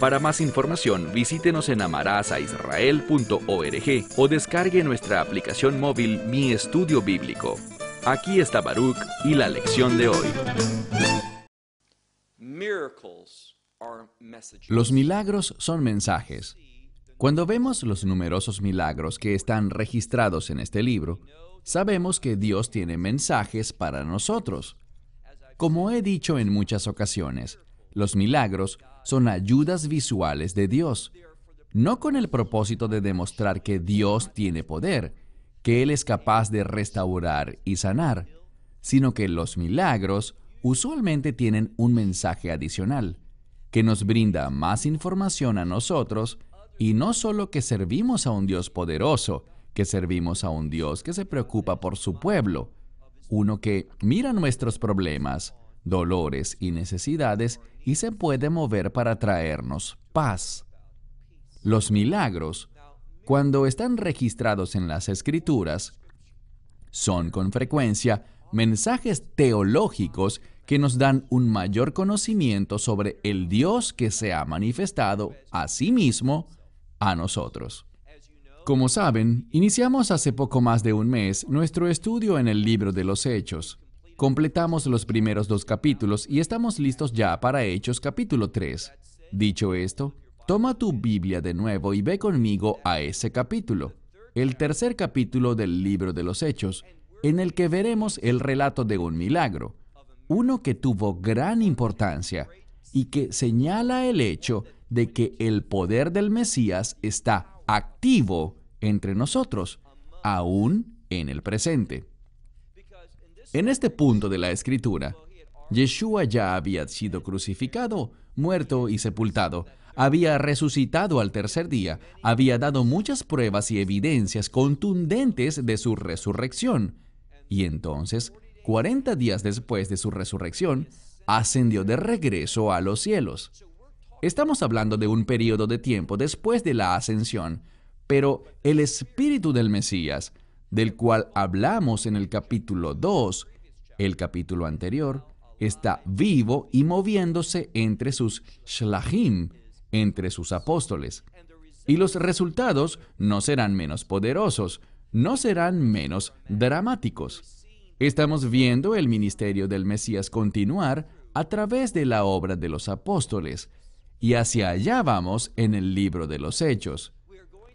Para más información, visítenos en amarazaisrael.org o descargue nuestra aplicación móvil Mi Estudio Bíblico. Aquí está Baruch y la lección de hoy. Los milagros son mensajes. Cuando vemos los numerosos milagros que están registrados en este libro, sabemos que Dios tiene mensajes para nosotros. Como he dicho en muchas ocasiones, los milagros son ayudas visuales de Dios, no con el propósito de demostrar que Dios tiene poder, que Él es capaz de restaurar y sanar, sino que los milagros usualmente tienen un mensaje adicional, que nos brinda más información a nosotros y no solo que servimos a un Dios poderoso, que servimos a un Dios que se preocupa por su pueblo, uno que mira nuestros problemas, dolores y necesidades y se puede mover para traernos paz. Los milagros, cuando están registrados en las escrituras, son con frecuencia mensajes teológicos que nos dan un mayor conocimiento sobre el Dios que se ha manifestado a sí mismo a nosotros. Como saben, iniciamos hace poco más de un mes nuestro estudio en el libro de los Hechos. Completamos los primeros dos capítulos y estamos listos ya para Hechos capítulo 3. Dicho esto, toma tu Biblia de nuevo y ve conmigo a ese capítulo, el tercer capítulo del libro de los Hechos, en el que veremos el relato de un milagro, uno que tuvo gran importancia y que señala el hecho de que el poder del Mesías está activo entre nosotros, aún en el presente. En este punto de la escritura, Yeshua ya había sido crucificado, muerto y sepultado, había resucitado al tercer día, había dado muchas pruebas y evidencias contundentes de su resurrección, y entonces, 40 días después de su resurrección, ascendió de regreso a los cielos. Estamos hablando de un periodo de tiempo después de la ascensión, pero el espíritu del Mesías, del cual hablamos en el capítulo 2, el capítulo anterior, está vivo y moviéndose entre sus shlahim, entre sus apóstoles. Y los resultados no serán menos poderosos, no serán menos dramáticos. Estamos viendo el ministerio del Mesías continuar a través de la obra de los apóstoles, y hacia allá vamos en el libro de los Hechos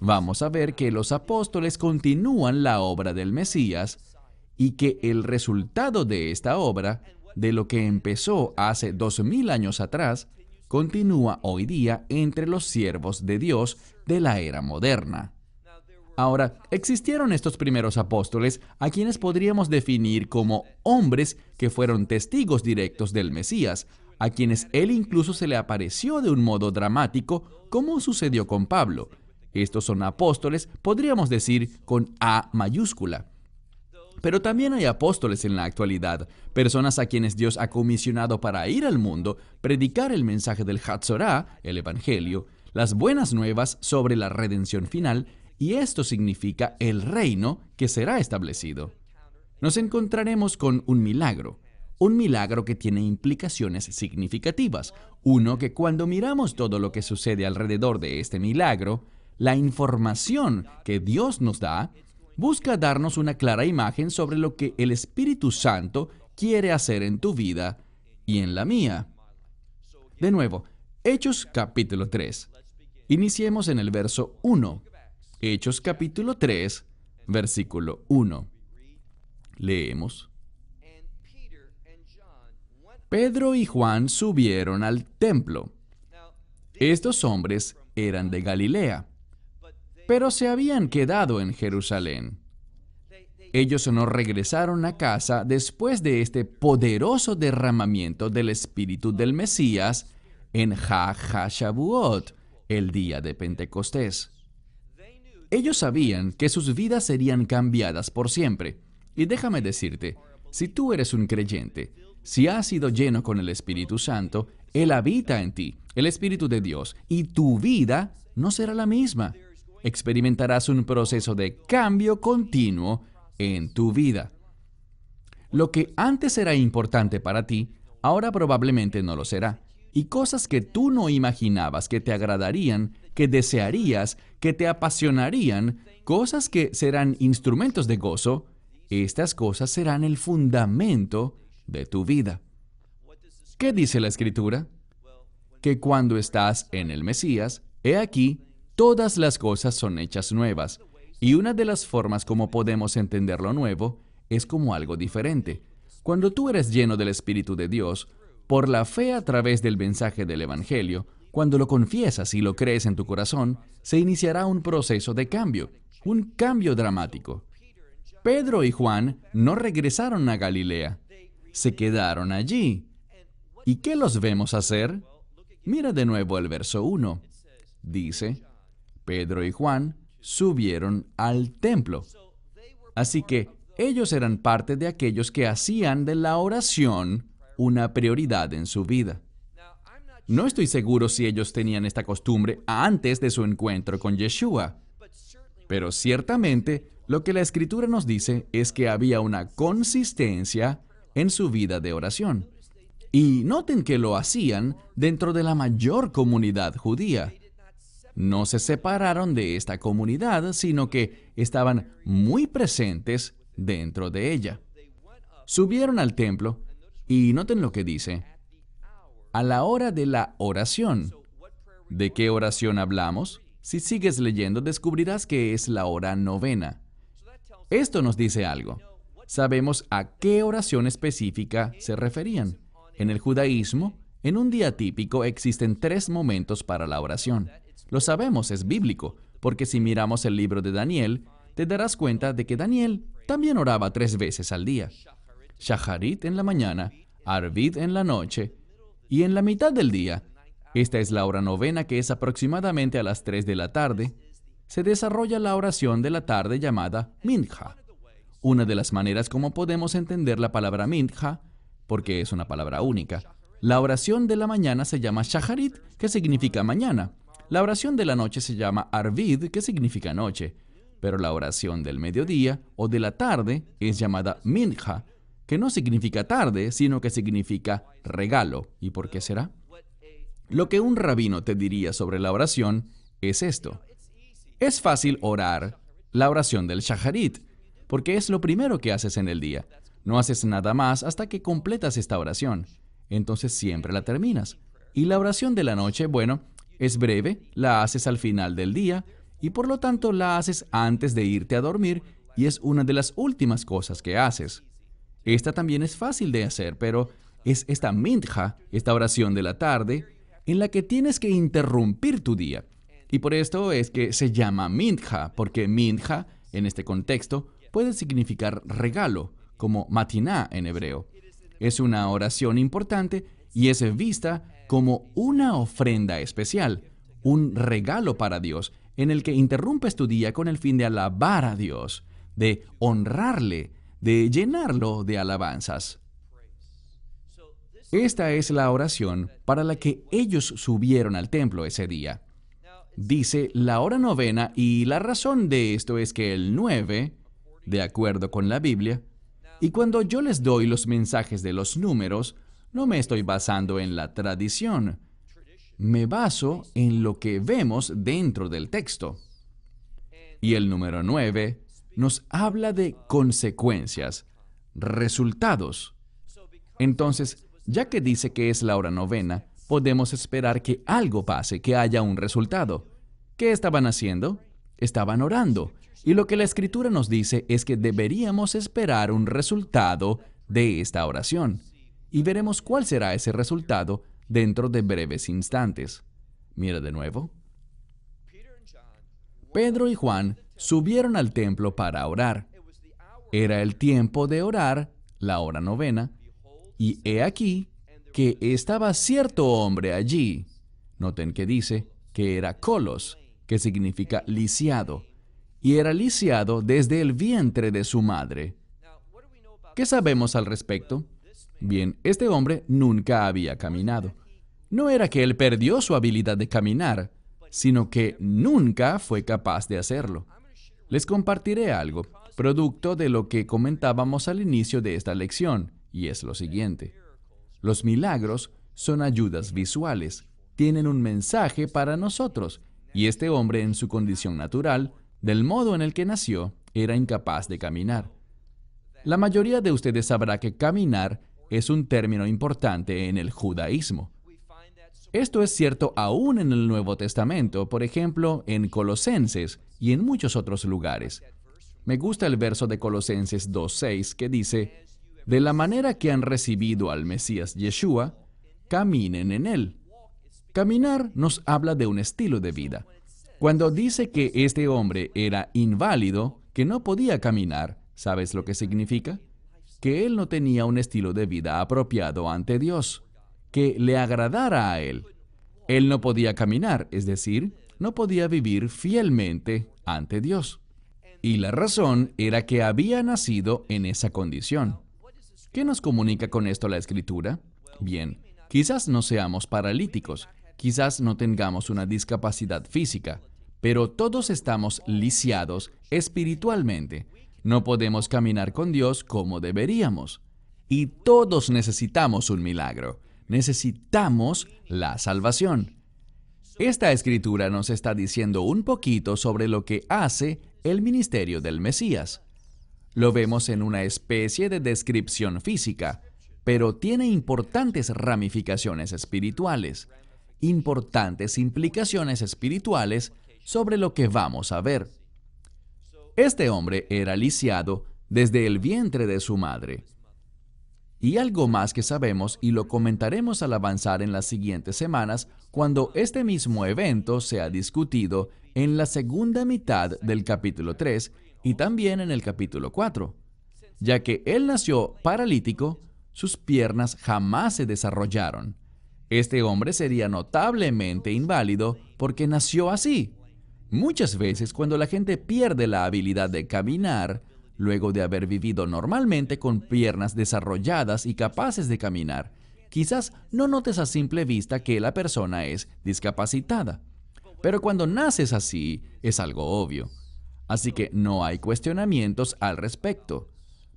vamos a ver que los apóstoles continúan la obra del Mesías y que el resultado de esta obra, de lo que empezó hace dos mil años atrás, continúa hoy día entre los siervos de Dios de la era moderna. Ahora, existieron estos primeros apóstoles a quienes podríamos definir como hombres que fueron testigos directos del Mesías, a quienes él incluso se le apareció de un modo dramático, como sucedió con Pablo, estos son apóstoles, podríamos decir, con A mayúscula. Pero también hay apóstoles en la actualidad, personas a quienes Dios ha comisionado para ir al mundo, predicar el mensaje del Hatzorah, el Evangelio, las buenas nuevas sobre la redención final, y esto significa el reino que será establecido. Nos encontraremos con un milagro, un milagro que tiene implicaciones significativas, uno que cuando miramos todo lo que sucede alrededor de este milagro, la información que Dios nos da busca darnos una clara imagen sobre lo que el Espíritu Santo quiere hacer en tu vida y en la mía. De nuevo, Hechos capítulo 3. Iniciemos en el verso 1. Hechos capítulo 3, versículo 1. Leemos. Pedro y Juan subieron al templo. Estos hombres eran de Galilea pero se habían quedado en Jerusalén. Ellos no regresaron a casa después de este poderoso derramamiento del Espíritu del Mesías en Ha HaShavuot, el día de Pentecostés. Ellos sabían que sus vidas serían cambiadas por siempre. Y déjame decirte, si tú eres un creyente, si has sido lleno con el Espíritu Santo, Él habita en ti, el Espíritu de Dios, y tu vida no será la misma. Experimentarás un proceso de cambio continuo en tu vida. Lo que antes era importante para ti, ahora probablemente no lo será. Y cosas que tú no imaginabas que te agradarían, que desearías, que te apasionarían, cosas que serán instrumentos de gozo, estas cosas serán el fundamento de tu vida. ¿Qué dice la Escritura? Que cuando estás en el Mesías, he aquí, todas las cosas son hechas nuevas. Y una de las formas como podemos entender lo nuevo es como algo diferente. Cuando tú eres lleno del Espíritu de Dios, por la fe a través del mensaje del Evangelio, cuando lo confiesas y lo crees en tu corazón, se iniciará un proceso de cambio, un cambio dramático. Pedro y Juan no regresaron a Galilea, se quedaron allí. ¿Y qué los vemos hacer? Mira de nuevo el verso 1. Dice, Pedro y Juan subieron al templo. Así que ellos eran parte de aquellos que hacían de la oración una prioridad en su vida. No estoy seguro si ellos tenían esta costumbre antes de su encuentro con Yeshua, pero ciertamente lo que la escritura nos dice es que había una consistencia en su vida de oración. Y noten que lo hacían dentro de la mayor comunidad judía. No se separaron de esta comunidad, sino que estaban muy presentes dentro de ella. Subieron al templo y noten lo que dice. A la hora de la oración. ¿De qué oración hablamos? Si sigues leyendo, descubrirás que es la hora novena. Esto nos dice algo. Sabemos a qué oración específica se referían. En el judaísmo, en un día típico existen tres momentos para la oración. Lo sabemos, es bíblico, porque si miramos el libro de Daniel, te darás cuenta de que Daniel también oraba tres veces al día. Shaharit en la mañana, Arvid en la noche y en la mitad del día. Esta es la hora novena que es aproximadamente a las 3 de la tarde. Se desarrolla la oración de la tarde llamada Minja. Una de las maneras como podemos entender la palabra Minja, porque es una palabra única. La oración de la mañana se llama Shaharit, que significa mañana. La oración de la noche se llama Arvid, que significa noche. Pero la oración del mediodía o de la tarde es llamada Minja, que no significa tarde, sino que significa regalo. ¿Y por qué será? Lo que un rabino te diría sobre la oración es esto. Es fácil orar la oración del shaharit, porque es lo primero que haces en el día. No haces nada más hasta que completas esta oración. Entonces siempre la terminas. Y la oración de la noche, bueno, es breve, la haces al final del día y por lo tanto la haces antes de irte a dormir y es una de las últimas cosas que haces. Esta también es fácil de hacer, pero es esta mintja, esta oración de la tarde, en la que tienes que interrumpir tu día. Y por esto es que se llama mintja, porque mintja, en este contexto, puede significar regalo, como matiná en hebreo. Es una oración importante y es vista como una ofrenda especial, un regalo para Dios, en el que interrumpes tu día con el fin de alabar a Dios, de honrarle, de llenarlo de alabanzas. Esta es la oración para la que ellos subieron al templo ese día. Dice la hora novena y la razón de esto es que el 9, de acuerdo con la Biblia, y cuando yo les doy los mensajes de los números, no me estoy basando en la tradición, me baso en lo que vemos dentro del texto. Y el número 9 nos habla de consecuencias, resultados. Entonces, ya que dice que es la hora novena, podemos esperar que algo pase, que haya un resultado. ¿Qué estaban haciendo? Estaban orando. Y lo que la escritura nos dice es que deberíamos esperar un resultado de esta oración. Y veremos cuál será ese resultado dentro de breves instantes. Mira de nuevo. Pedro y Juan subieron al templo para orar. Era el tiempo de orar, la hora novena, y he aquí que estaba cierto hombre allí. Noten que dice, que era colos, que significa lisiado, y era lisiado desde el vientre de su madre. ¿Qué sabemos al respecto? Bien, este hombre nunca había caminado. No era que él perdió su habilidad de caminar, sino que nunca fue capaz de hacerlo. Les compartiré algo, producto de lo que comentábamos al inicio de esta lección, y es lo siguiente. Los milagros son ayudas visuales, tienen un mensaje para nosotros, y este hombre en su condición natural, del modo en el que nació, era incapaz de caminar. La mayoría de ustedes sabrá que caminar es un término importante en el judaísmo. Esto es cierto aún en el Nuevo Testamento, por ejemplo, en Colosenses y en muchos otros lugares. Me gusta el verso de Colosenses 2.6 que dice, De la manera que han recibido al Mesías Yeshua, caminen en él. Caminar nos habla de un estilo de vida. Cuando dice que este hombre era inválido, que no podía caminar, ¿sabes lo que significa? Que él no tenía un estilo de vida apropiado ante Dios, que le agradara a él. Él no podía caminar, es decir, no podía vivir fielmente ante Dios. Y la razón era que había nacido en esa condición. ¿Qué nos comunica con esto la escritura? Bien, quizás no seamos paralíticos, quizás no tengamos una discapacidad física, pero todos estamos lisiados espiritualmente. No podemos caminar con Dios como deberíamos. Y todos necesitamos un milagro. Necesitamos la salvación. Esta escritura nos está diciendo un poquito sobre lo que hace el ministerio del Mesías. Lo vemos en una especie de descripción física, pero tiene importantes ramificaciones espirituales, importantes implicaciones espirituales sobre lo que vamos a ver. Este hombre era lisiado desde el vientre de su madre. Y algo más que sabemos y lo comentaremos al avanzar en las siguientes semanas cuando este mismo evento sea discutido en la segunda mitad del capítulo 3 y también en el capítulo 4. Ya que él nació paralítico, sus piernas jamás se desarrollaron. Este hombre sería notablemente inválido porque nació así. Muchas veces cuando la gente pierde la habilidad de caminar, luego de haber vivido normalmente con piernas desarrolladas y capaces de caminar, quizás no notes a simple vista que la persona es discapacitada. Pero cuando naces así, es algo obvio. Así que no hay cuestionamientos al respecto.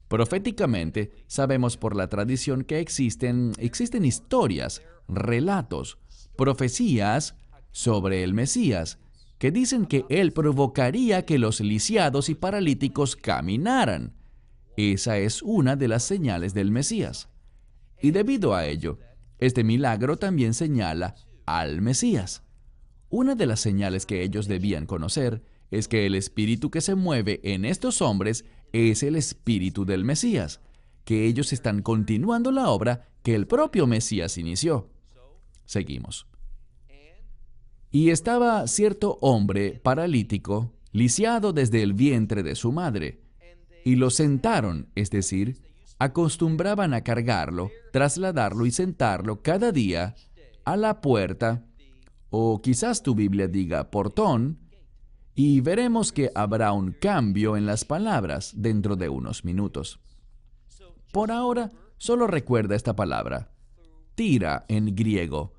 Proféticamente, sabemos por la tradición que existen, existen historias, relatos, profecías sobre el Mesías, que dicen que él provocaría que los lisiados y paralíticos caminaran. Esa es una de las señales del Mesías. Y debido a ello, este milagro también señala al Mesías. Una de las señales que ellos debían conocer es que el espíritu que se mueve en estos hombres es el espíritu del Mesías, que ellos están continuando la obra que el propio Mesías inició. Seguimos. Y estaba cierto hombre paralítico, lisiado desde el vientre de su madre, y lo sentaron, es decir, acostumbraban a cargarlo, trasladarlo y sentarlo cada día a la puerta o quizás tu Biblia diga portón, y veremos que habrá un cambio en las palabras dentro de unos minutos. Por ahora, solo recuerda esta palabra, tira en griego,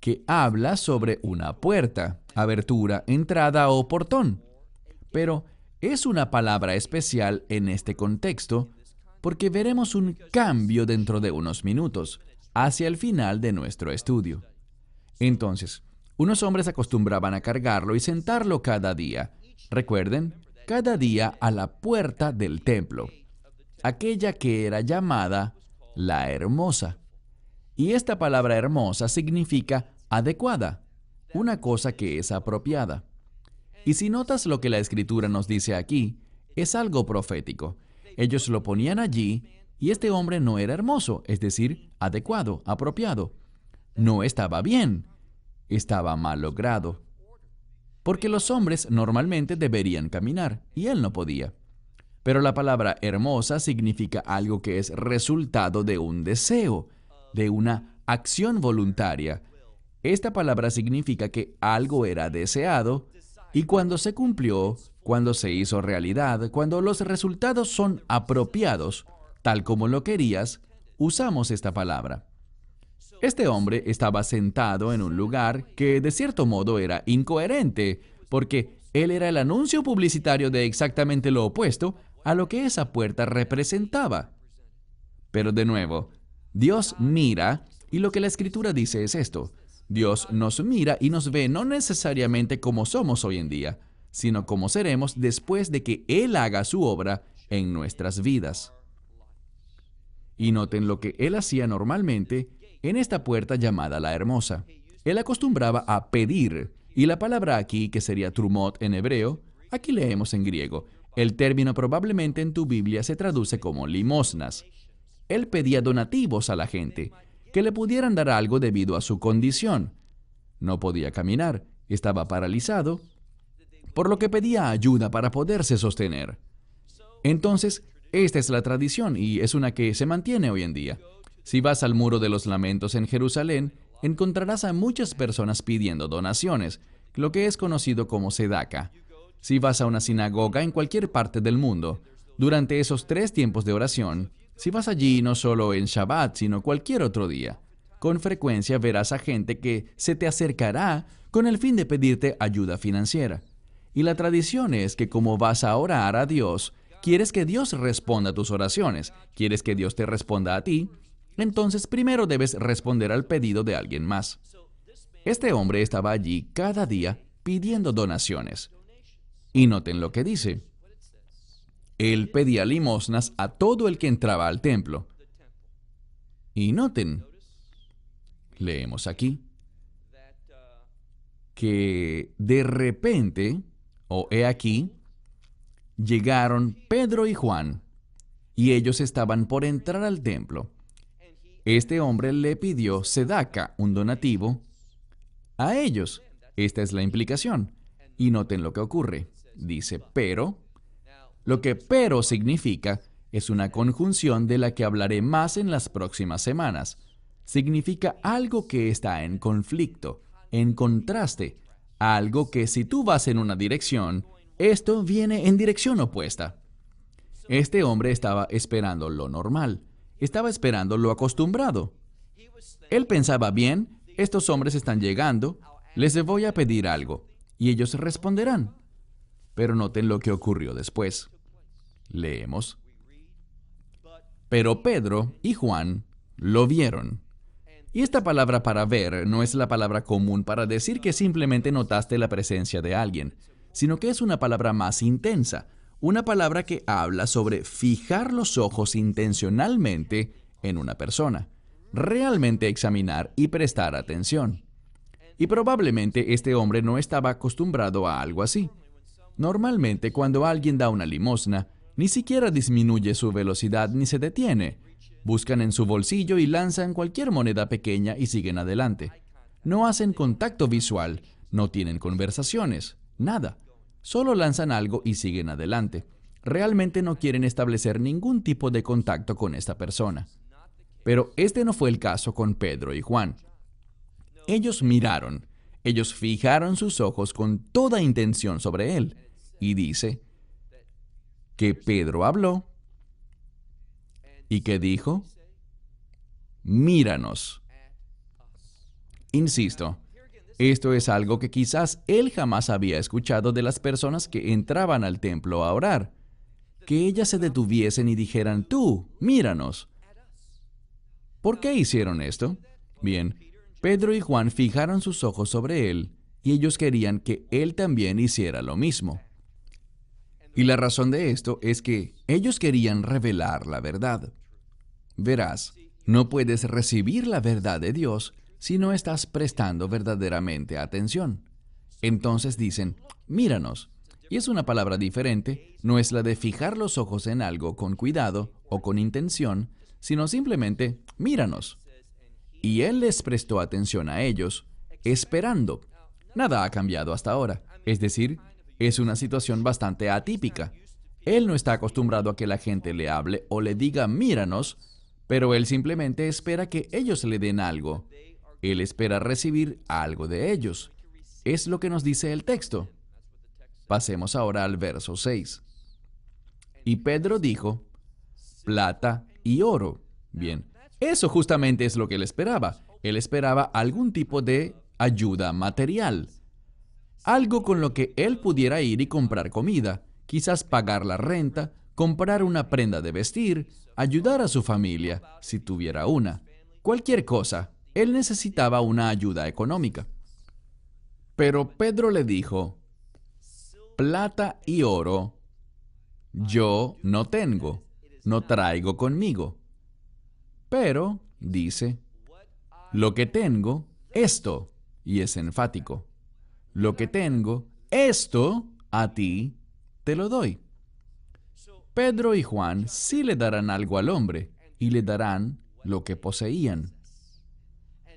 que habla sobre una puerta, abertura, entrada o portón. Pero es una palabra especial en este contexto porque veremos un cambio dentro de unos minutos, hacia el final de nuestro estudio. Entonces, unos hombres acostumbraban a cargarlo y sentarlo cada día. Recuerden, cada día a la puerta del templo, aquella que era llamada la hermosa. Y esta palabra hermosa significa adecuada, una cosa que es apropiada. Y si notas lo que la escritura nos dice aquí, es algo profético. Ellos lo ponían allí y este hombre no era hermoso, es decir, adecuado, apropiado. No estaba bien, estaba mal logrado. Porque los hombres normalmente deberían caminar y él no podía. Pero la palabra hermosa significa algo que es resultado de un deseo, de una acción voluntaria. Esta palabra significa que algo era deseado y cuando se cumplió, cuando se hizo realidad, cuando los resultados son apropiados, tal como lo querías, usamos esta palabra. Este hombre estaba sentado en un lugar que de cierto modo era incoherente, porque él era el anuncio publicitario de exactamente lo opuesto a lo que esa puerta representaba. Pero de nuevo, Dios mira, y lo que la escritura dice es esto. Dios nos mira y nos ve no necesariamente como somos hoy en día, sino como seremos después de que Él haga su obra en nuestras vidas. Y noten lo que Él hacía normalmente en esta puerta llamada la hermosa. Él acostumbraba a pedir, y la palabra aquí, que sería trumot en hebreo, aquí leemos en griego. El término probablemente en tu Biblia se traduce como limosnas. Él pedía donativos a la gente, que le pudieran dar algo debido a su condición. No podía caminar, estaba paralizado, por lo que pedía ayuda para poderse sostener. Entonces, esta es la tradición y es una que se mantiene hoy en día. Si vas al Muro de los Lamentos en Jerusalén, encontrarás a muchas personas pidiendo donaciones, lo que es conocido como sedaka. Si vas a una sinagoga en cualquier parte del mundo, durante esos tres tiempos de oración, si vas allí no solo en Shabbat, sino cualquier otro día, con frecuencia verás a gente que se te acercará con el fin de pedirte ayuda financiera. Y la tradición es que como vas a orar a Dios, quieres que Dios responda a tus oraciones, quieres que Dios te responda a ti, entonces primero debes responder al pedido de alguien más. Este hombre estaba allí cada día pidiendo donaciones. Y noten lo que dice. Él pedía limosnas a todo el que entraba al templo. Y noten, leemos aquí, que de repente, o he aquí, llegaron Pedro y Juan, y ellos estaban por entrar al templo. Este hombre le pidió sedaca, un donativo, a ellos. Esta es la implicación. Y noten lo que ocurre. Dice pero. Lo que pero significa es una conjunción de la que hablaré más en las próximas semanas. Significa algo que está en conflicto, en contraste, algo que si tú vas en una dirección, esto viene en dirección opuesta. Este hombre estaba esperando lo normal, estaba esperando lo acostumbrado. Él pensaba, bien, estos hombres están llegando, les voy a pedir algo, y ellos responderán. Pero noten lo que ocurrió después. Leemos. Pero Pedro y Juan lo vieron. Y esta palabra para ver no es la palabra común para decir que simplemente notaste la presencia de alguien, sino que es una palabra más intensa, una palabra que habla sobre fijar los ojos intencionalmente en una persona, realmente examinar y prestar atención. Y probablemente este hombre no estaba acostumbrado a algo así. Normalmente cuando alguien da una limosna, ni siquiera disminuye su velocidad ni se detiene. Buscan en su bolsillo y lanzan cualquier moneda pequeña y siguen adelante. No hacen contacto visual, no tienen conversaciones, nada. Solo lanzan algo y siguen adelante. Realmente no quieren establecer ningún tipo de contacto con esta persona. Pero este no fue el caso con Pedro y Juan. Ellos miraron, ellos fijaron sus ojos con toda intención sobre él. Y dice que Pedro habló y que dijo, míranos. Insisto, esto es algo que quizás él jamás había escuchado de las personas que entraban al templo a orar. Que ellas se detuviesen y dijeran, tú, míranos. ¿Por qué hicieron esto? Bien, Pedro y Juan fijaron sus ojos sobre él y ellos querían que él también hiciera lo mismo. Y la razón de esto es que ellos querían revelar la verdad. Verás, no puedes recibir la verdad de Dios si no estás prestando verdaderamente atención. Entonces dicen, míranos. Y es una palabra diferente, no es la de fijar los ojos en algo con cuidado o con intención, sino simplemente, míranos. Y él les prestó atención a ellos, esperando. Nada ha cambiado hasta ahora. Es decir, es una situación bastante atípica. Él no está acostumbrado a que la gente le hable o le diga míranos, pero él simplemente espera que ellos le den algo Él espera recibir algo de ellos. Es lo que nos dice el texto. Pasemos ahora al verso 6. Y Pedro dijo, plata y oro. Bien, eso justamente es lo que él esperaba. Él esperaba algún tipo de ayuda material. Algo con lo que él pudiera ir y comprar comida, quizás pagar la renta, comprar una prenda de vestir, ayudar a su familia, si tuviera una. Cualquier cosa, él necesitaba una ayuda económica. Pero Pedro le dijo, plata y oro yo no tengo, no traigo conmigo. Pero, dice, lo que tengo, esto, y es enfático, lo que tengo, esto, a ti, te lo doy. Pedro y Juan sí le darán algo al hombre, y le darán lo que poseían.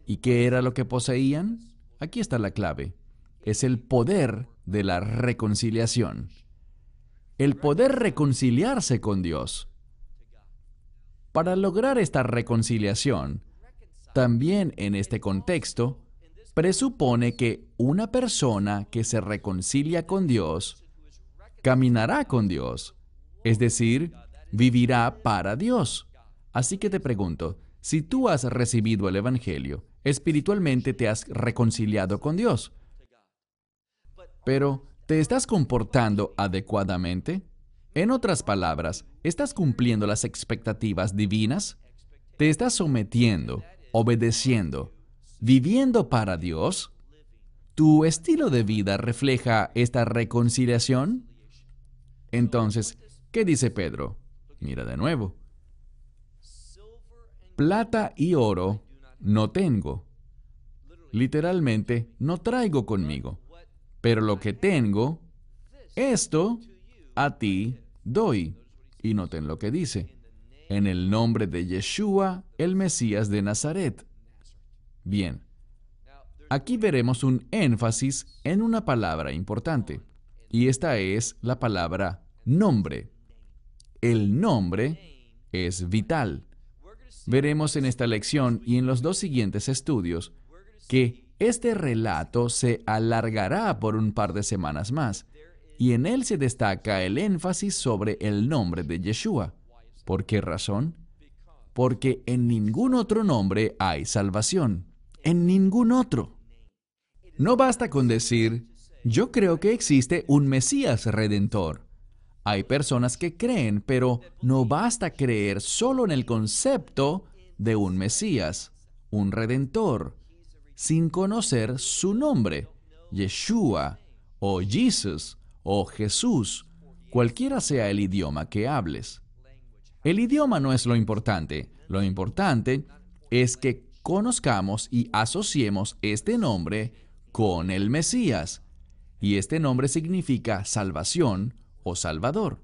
¿Y qué era lo que poseían? Aquí está la clave. Es el poder de la reconciliación. El poder reconciliarse con Dios. Para lograr esta reconciliación, también en este contexto, presupone que una persona que se reconcilia con Dios caminará con Dios, es decir, vivirá para Dios. Así que te pregunto, si tú has recibido el Evangelio, espiritualmente te has reconciliado con Dios. Pero, ¿te estás comportando adecuadamente? En otras palabras, ¿estás cumpliendo las expectativas divinas? ¿Te estás sometiendo, obedeciendo, viviendo para Dios? ¿Tu estilo de vida refleja esta reconciliación? Entonces, ¿qué dice Pedro? Mira de nuevo. Plata y oro no tengo. Literalmente, no traigo conmigo. Pero lo que tengo, esto a ti doy. Y noten lo que dice. En el nombre de Yeshua, el Mesías de Nazaret. Bien. Aquí veremos un énfasis en una palabra importante. Y esta es la palabra nombre. El nombre es vital. Veremos en esta lección y en los dos siguientes estudios que este relato se alargará por un par de semanas más y en él se destaca el énfasis sobre el nombre de Yeshua. ¿Por qué razón? Porque en ningún otro nombre hay salvación. En ningún otro. No basta con decir, yo creo que existe un Mesías redentor. Hay personas que creen, pero no basta creer solo en el concepto de un Mesías, un redentor, sin conocer su nombre, Yeshua o Jesus o Jesús, cualquiera sea el idioma que hables. El idioma no es lo importante, lo importante es que conozcamos y asociemos este nombre con el Mesías. Y este nombre significa salvación o Salvador.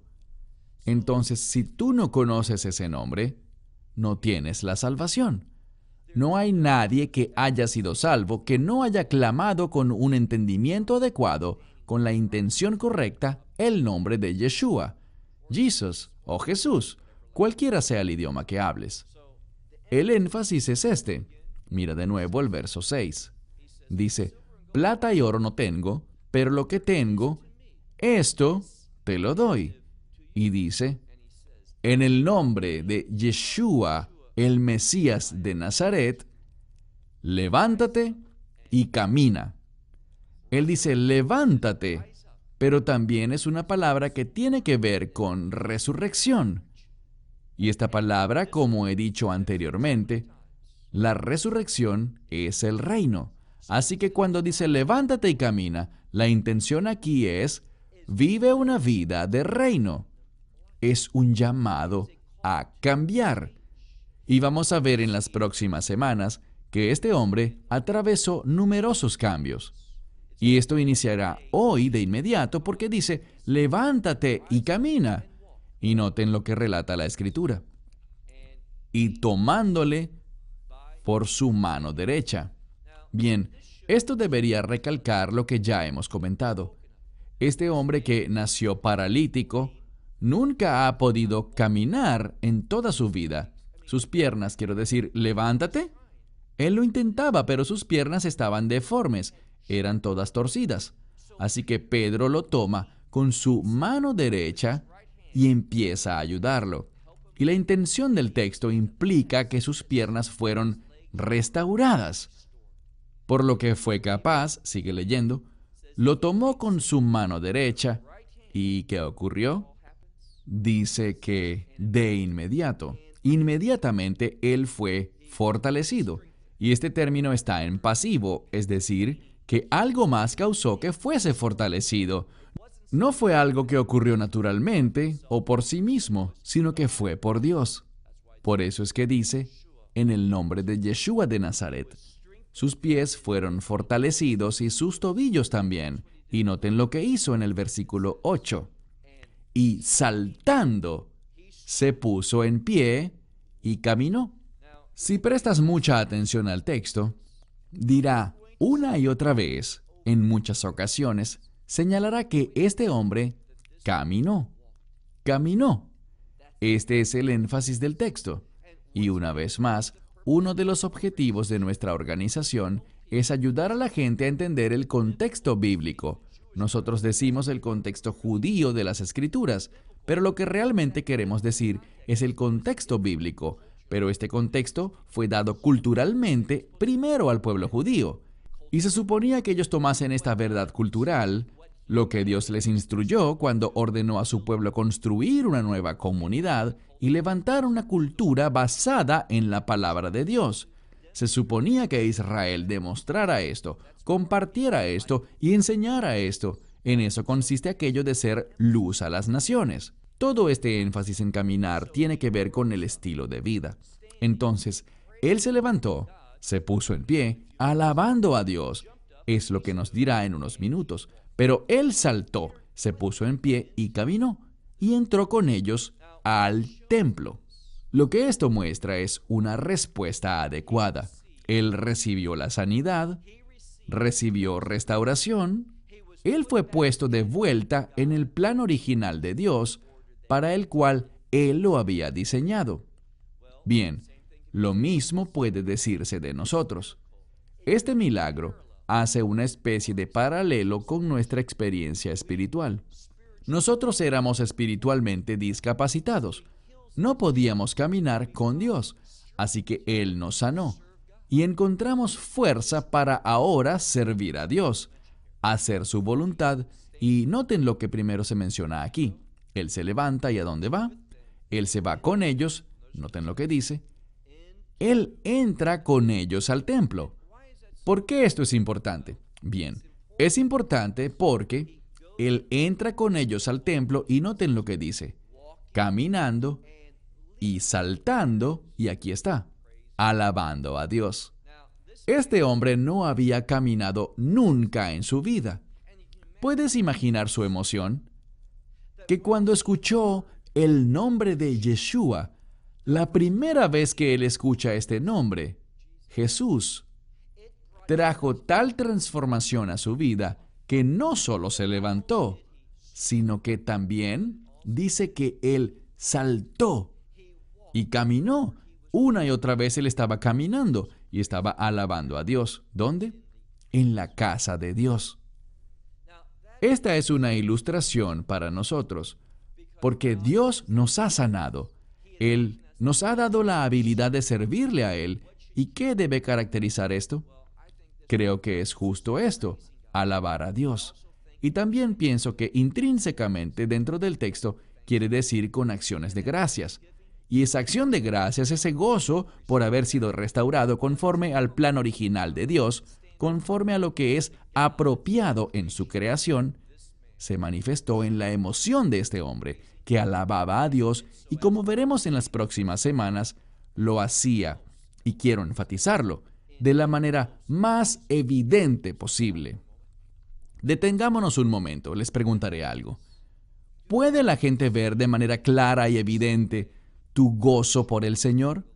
Entonces, si tú no conoces ese nombre, no tienes la salvación. No hay nadie que haya sido salvo que no haya clamado con un entendimiento adecuado, con la intención correcta, el nombre de Yeshua, Jesus o Jesús, cualquiera sea el idioma que hables. El énfasis es este. Mira de nuevo el verso 6. Dice, plata y oro no tengo, pero lo que tengo, esto te lo doy. Y dice, en el nombre de Yeshua, el Mesías de Nazaret, levántate y camina. Él dice, levántate, pero también es una palabra que tiene que ver con resurrección. Y esta palabra, como he dicho anteriormente, la resurrección es el reino. Así que cuando dice levántate y camina, la intención aquí es vive una vida de reino. Es un llamado a cambiar. Y vamos a ver en las próximas semanas que este hombre atravesó numerosos cambios. Y esto iniciará hoy de inmediato porque dice, levántate y camina. Y noten lo que relata la escritura. Y tomándole por su mano derecha. Bien, esto debería recalcar lo que ya hemos comentado. Este hombre que nació paralítico nunca ha podido caminar en toda su vida. Sus piernas, quiero decir, levántate. Él lo intentaba, pero sus piernas estaban deformes, eran todas torcidas. Así que Pedro lo toma con su mano derecha y empieza a ayudarlo. Y la intención del texto implica que sus piernas fueron restauradas. Por lo que fue capaz, sigue leyendo, lo tomó con su mano derecha. ¿Y qué ocurrió? Dice que de inmediato, inmediatamente él fue fortalecido. Y este término está en pasivo, es decir, que algo más causó que fuese fortalecido. No fue algo que ocurrió naturalmente o por sí mismo, sino que fue por Dios. Por eso es que dice, en el nombre de Yeshua de Nazaret. Sus pies fueron fortalecidos y sus tobillos también. Y noten lo que hizo en el versículo 8. Y saltando, se puso en pie y caminó. Si prestas mucha atención al texto, dirá una y otra vez, en muchas ocasiones, señalará que este hombre caminó. Caminó. Este es el énfasis del texto. Y una vez más, uno de los objetivos de nuestra organización es ayudar a la gente a entender el contexto bíblico. Nosotros decimos el contexto judío de las escrituras, pero lo que realmente queremos decir es el contexto bíblico. Pero este contexto fue dado culturalmente primero al pueblo judío. Y se suponía que ellos tomasen esta verdad cultural, lo que Dios les instruyó cuando ordenó a su pueblo construir una nueva comunidad y levantar una cultura basada en la palabra de Dios. Se suponía que Israel demostrara esto, compartiera esto y enseñara esto. En eso consiste aquello de ser luz a las naciones. Todo este énfasis en caminar tiene que ver con el estilo de vida. Entonces, él se levantó, se puso en pie, alabando a Dios. Es lo que nos dirá en unos minutos. Pero él saltó, se puso en pie y caminó, y entró con ellos al templo. Lo que esto muestra es una respuesta adecuada. Él recibió la sanidad, recibió restauración, él fue puesto de vuelta en el plan original de Dios para el cual él lo había diseñado. Bien, lo mismo puede decirse de nosotros. Este milagro hace una especie de paralelo con nuestra experiencia espiritual. Nosotros éramos espiritualmente discapacitados. No podíamos caminar con Dios, así que Él nos sanó. Y encontramos fuerza para ahora servir a Dios, hacer su voluntad. Y noten lo que primero se menciona aquí. Él se levanta y a dónde va. Él se va con ellos. Noten lo que dice. Él entra con ellos al templo. ¿Por qué esto es importante? Bien, es importante porque Él entra con ellos al templo y noten lo que dice, caminando y saltando, y aquí está, alabando a Dios. Este hombre no había caminado nunca en su vida. ¿Puedes imaginar su emoción? Que cuando escuchó el nombre de Yeshua, la primera vez que él escucha este nombre, Jesús, trajo tal transformación a su vida que no solo se levantó, sino que también dice que él saltó y caminó. Una y otra vez él estaba caminando y estaba alabando a Dios. ¿Dónde? En la casa de Dios. Esta es una ilustración para nosotros, porque Dios nos ha sanado. Él nos ha dado la habilidad de servirle a Él. ¿Y qué debe caracterizar esto? Creo que es justo esto, alabar a Dios. Y también pienso que intrínsecamente dentro del texto quiere decir con acciones de gracias. Y esa acción de gracias, ese gozo por haber sido restaurado conforme al plan original de Dios, conforme a lo que es apropiado en su creación, se manifestó en la emoción de este hombre, que alababa a Dios y como veremos en las próximas semanas, lo hacía, y quiero enfatizarlo, de la manera más evidente posible. Detengámonos un momento, les preguntaré algo. ¿Puede la gente ver de manera clara y evidente tu gozo por el Señor?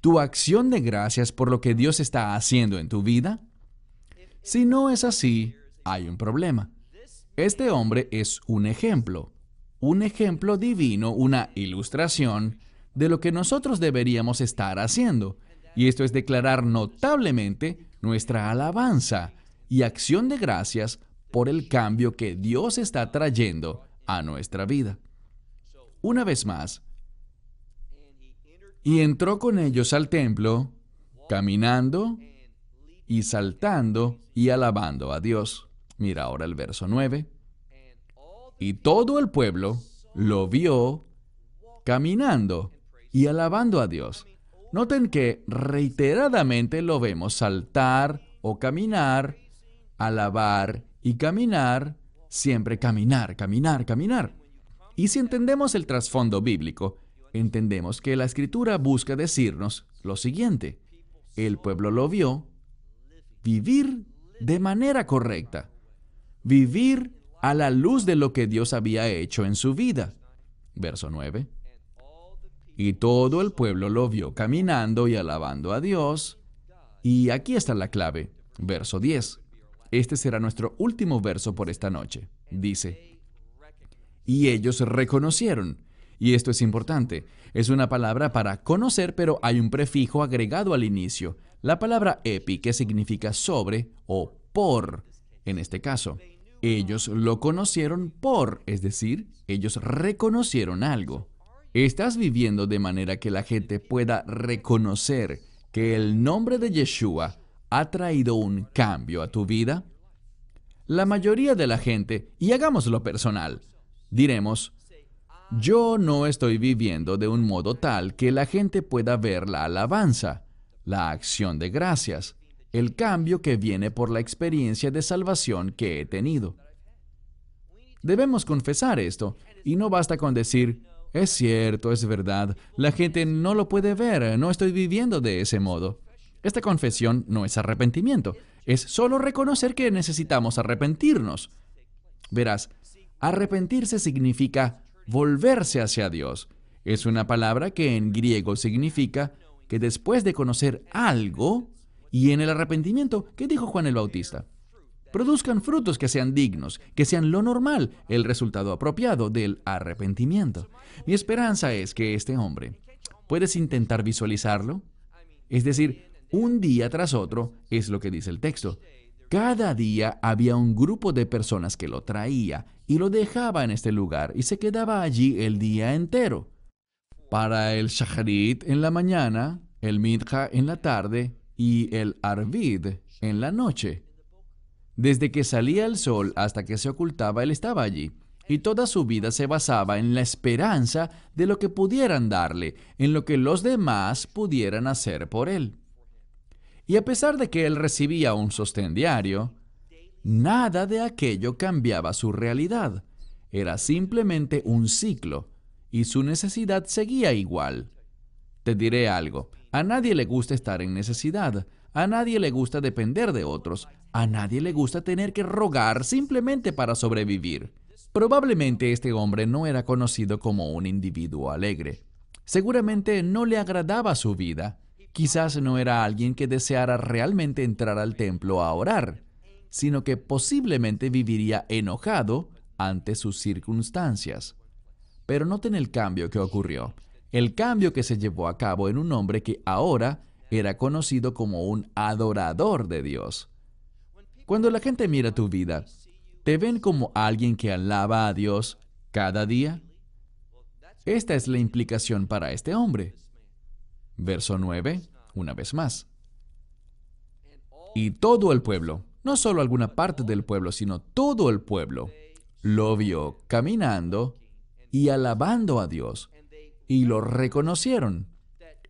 ¿Tu acción de gracias por lo que Dios está haciendo en tu vida? Si no es así, hay un problema. Este hombre es un ejemplo, un ejemplo divino, una ilustración de lo que nosotros deberíamos estar haciendo, Y esto es declarar notablemente nuestra alabanza y acción de gracias por el cambio que Dios está trayendo a nuestra vida. Una vez más, y entró con ellos al templo, caminando y saltando y alabando a Dios. Mira ahora el verso 9. Y todo el pueblo lo vio caminando y alabando a Dios. Noten que reiteradamente lo vemos saltar o caminar, alabar y caminar, siempre caminar, caminar, caminar. Y si entendemos el trasfondo bíblico, entendemos que la escritura busca decirnos lo siguiente. El pueblo lo vio vivir de manera correcta, vivir a la luz de lo que Dios había hecho en su vida. Verso 9. Y todo el pueblo lo vio caminando y alabando a Dios. Y aquí está la clave. Verso 10. Este será nuestro último verso por esta noche. Dice, y ellos reconocieron. Y esto es importante. Es una palabra para conocer, pero hay un prefijo agregado al inicio. La palabra epi, que significa sobre o por, en este caso. Ellos lo conocieron por, es decir, ellos reconocieron algo. ¿Estás viviendo de manera que la gente pueda reconocer que el nombre de Yeshua ha traído un cambio a tu vida? La mayoría de la gente, y hagámoslo personal, diremos, yo no estoy viviendo de un modo tal que la gente pueda ver la alabanza, la acción de gracias, el cambio que viene por la experiencia de salvación que he tenido. Debemos confesar esto, y no basta con decir, es cierto, es verdad. La gente no lo puede ver. No estoy viviendo de ese modo. Esta confesión no es arrepentimiento. Es solo reconocer que necesitamos arrepentirnos. Verás, arrepentirse significa volverse hacia Dios. Es una palabra que en griego significa que después de conocer algo, y en el arrepentimiento, ¿qué dijo Juan el Bautista? Produzcan frutos que sean dignos, que sean lo normal, el resultado apropiado del arrepentimiento. Mi esperanza es que este hombre, ¿puedes intentar visualizarlo? Es decir, un día tras otro, es lo que dice el texto. Cada día había un grupo de personas que lo traía y lo dejaba en este lugar y se quedaba allí el día entero. Para el shacharit en la mañana, el midja en la tarde y el arvid en la noche. Desde que salía el sol hasta que se ocultaba, él estaba allí. Y toda su vida se basaba en la esperanza de lo que pudieran darle, en lo que los demás pudieran hacer por él. Y a pesar de que él recibía un sostén diario, nada de aquello cambiaba su realidad. Era simplemente un ciclo, y su necesidad seguía igual. Te diré algo, a nadie le gusta estar en necesidad, a nadie le gusta depender de otros, a nadie le gusta tener que rogar simplemente para sobrevivir. Probablemente este hombre no era conocido como un individuo alegre. Seguramente no le agradaba su vida. Quizás no era alguien que deseara realmente entrar al templo a orar, sino que posiblemente viviría enojado ante sus circunstancias. Pero noten el cambio que ocurrió, el cambio que se llevó a cabo en un hombre que ahora era conocido como un adorador de Dios. Cuando la gente mira tu vida, ¿te ven como alguien que alaba a Dios cada día? Esta es la implicación para este hombre. Verso 9, una vez más. Y todo el pueblo, no solo alguna parte del pueblo, sino todo el pueblo, lo vio caminando y alabando a Dios, y lo reconocieron.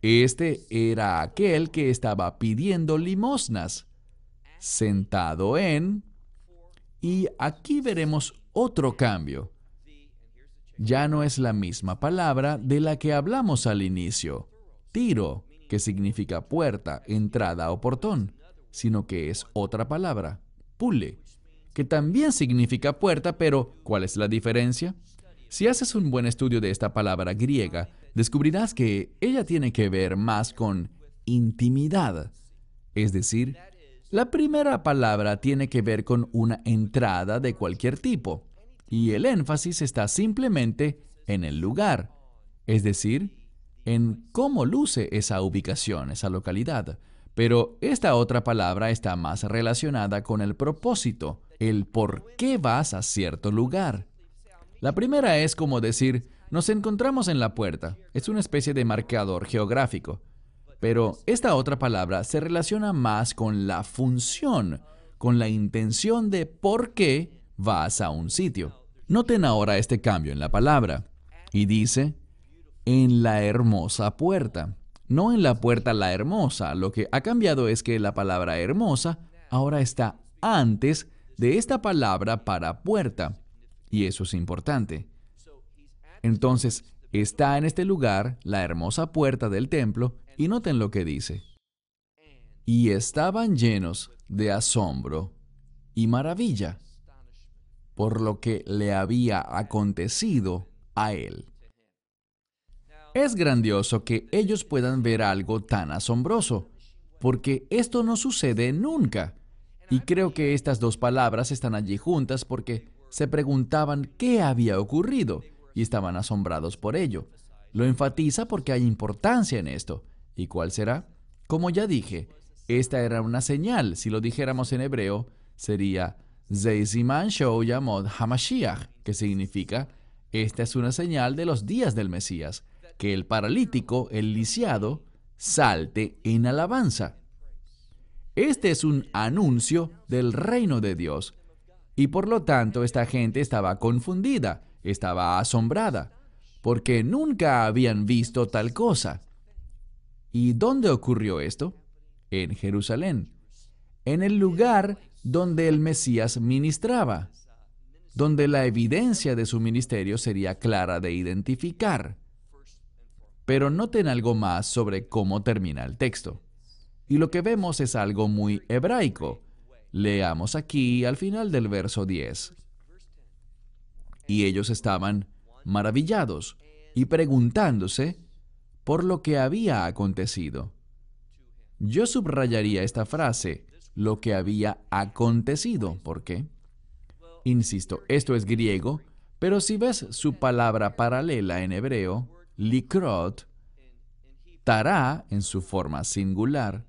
Este era aquel que estaba pidiendo limosnas sentado en... Y aquí veremos otro cambio. Ya no es la misma palabra de la que hablamos al inicio, tiro, que significa puerta, entrada o portón, sino que es otra palabra, pule, que también significa puerta, pero ¿cuál es la diferencia? Si haces un buen estudio de esta palabra griega, descubrirás que ella tiene que ver más con intimidad, es decir, la primera palabra tiene que ver con una entrada de cualquier tipo y el énfasis está simplemente en el lugar, es decir, en cómo luce esa ubicación, esa localidad. Pero esta otra palabra está más relacionada con el propósito, el por qué vas a cierto lugar. La primera es como decir, nos encontramos en la puerta. Es una especie de marcador geográfico. Pero esta otra palabra se relaciona más con la función, con la intención de por qué vas a un sitio. Noten ahora este cambio en la palabra. Y dice, en la hermosa puerta. No en la puerta la hermosa. Lo que ha cambiado es que la palabra hermosa ahora está antes de esta palabra para puerta. Y eso es importante. Entonces, está en este lugar la hermosa puerta del templo y noten lo que dice. Y estaban llenos de asombro y maravilla por lo que le había acontecido a él. Es grandioso que ellos puedan ver algo tan asombroso, porque esto no sucede nunca. Y creo que estas dos palabras están allí juntas porque se preguntaban qué había ocurrido y estaban asombrados por ello. Lo enfatiza porque hay importancia en esto. ¿Y cuál será? Como ya dije, esta era una señal. Si lo dijéramos en hebreo, sería Zeiziman Show Yamod Hamashiach, que significa esta es una señal de los días del Mesías, que el paralítico, el lisiado, salte en alabanza. Este es un anuncio del reino de Dios. Y por lo tanto esta gente estaba confundida, estaba asombrada, porque nunca habían visto tal cosa. ¿Y dónde ocurrió esto? En Jerusalén, en el lugar donde el Mesías ministraba, donde la evidencia de su ministerio sería clara de identificar. Pero noten algo más sobre cómo termina el texto. Y lo que vemos es algo muy hebraico. Leamos aquí al final del verso 10. Y ellos estaban maravillados y preguntándose por lo que había acontecido. Yo subrayaría esta frase, lo que había acontecido. ¿Por qué? Insisto, esto es griego, pero si ves su palabra paralela en hebreo, likrot, tará en su forma singular,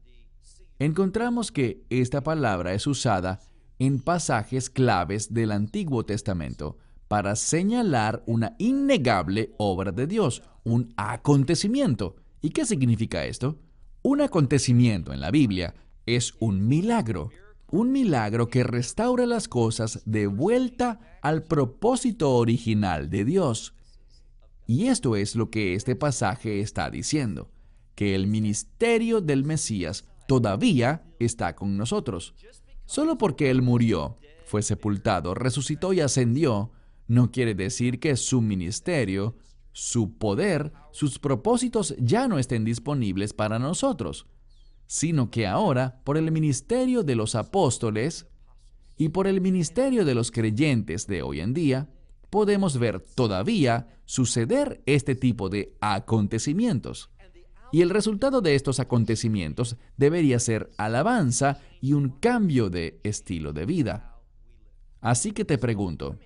encontramos que esta palabra es usada en pasajes claves del Antiguo Testamento para señalar una innegable obra de Dios, un acontecimiento. ¿Y qué significa esto? Un acontecimiento en la Biblia es un milagro, un milagro que restaura las cosas de vuelta al propósito original de Dios. Y esto es lo que este pasaje está diciendo, que el ministerio del Mesías todavía está con nosotros. Solo porque Él murió, fue sepultado, resucitó y ascendió, no quiere decir que su ministerio, su poder, sus propósitos ya no estén disponibles para nosotros, sino que ahora, por el ministerio de los apóstoles y por el ministerio de los creyentes de hoy en día, podemos ver todavía suceder este tipo de acontecimientos. Y el resultado de estos acontecimientos debería ser alabanza y un cambio de estilo de vida. Así que te pregunto,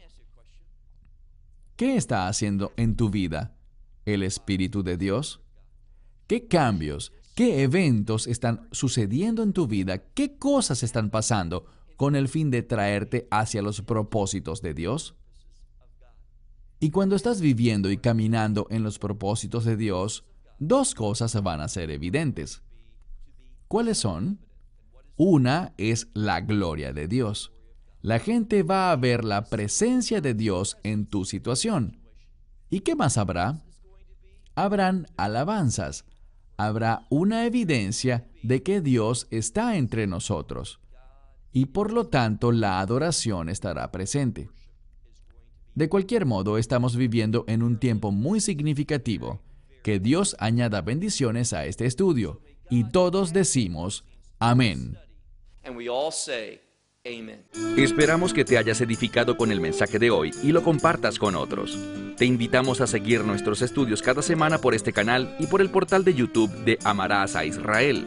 ¿qué está haciendo en tu vida el Espíritu de Dios? ¿Qué cambios, qué eventos están sucediendo en tu vida? ¿Qué cosas están pasando con el fin de traerte hacia los propósitos de Dios? Y cuando estás viviendo y caminando en los propósitos de Dios, dos cosas van a ser evidentes. ¿Cuáles son? Una es la gloria de Dios. La gente va a ver la presencia de Dios en tu situación. ¿Y qué más habrá? Habrán alabanzas. Habrá una evidencia de que Dios está entre nosotros. Y por lo tanto la adoración estará presente. De cualquier modo, estamos viviendo en un tiempo muy significativo que Dios añada bendiciones a este estudio. Y todos decimos, amén. Esperamos que te hayas edificado con el mensaje de hoy y lo compartas con otros. Te invitamos a seguir nuestros estudios cada semana por este canal y por el portal de YouTube de Amarás a Israel.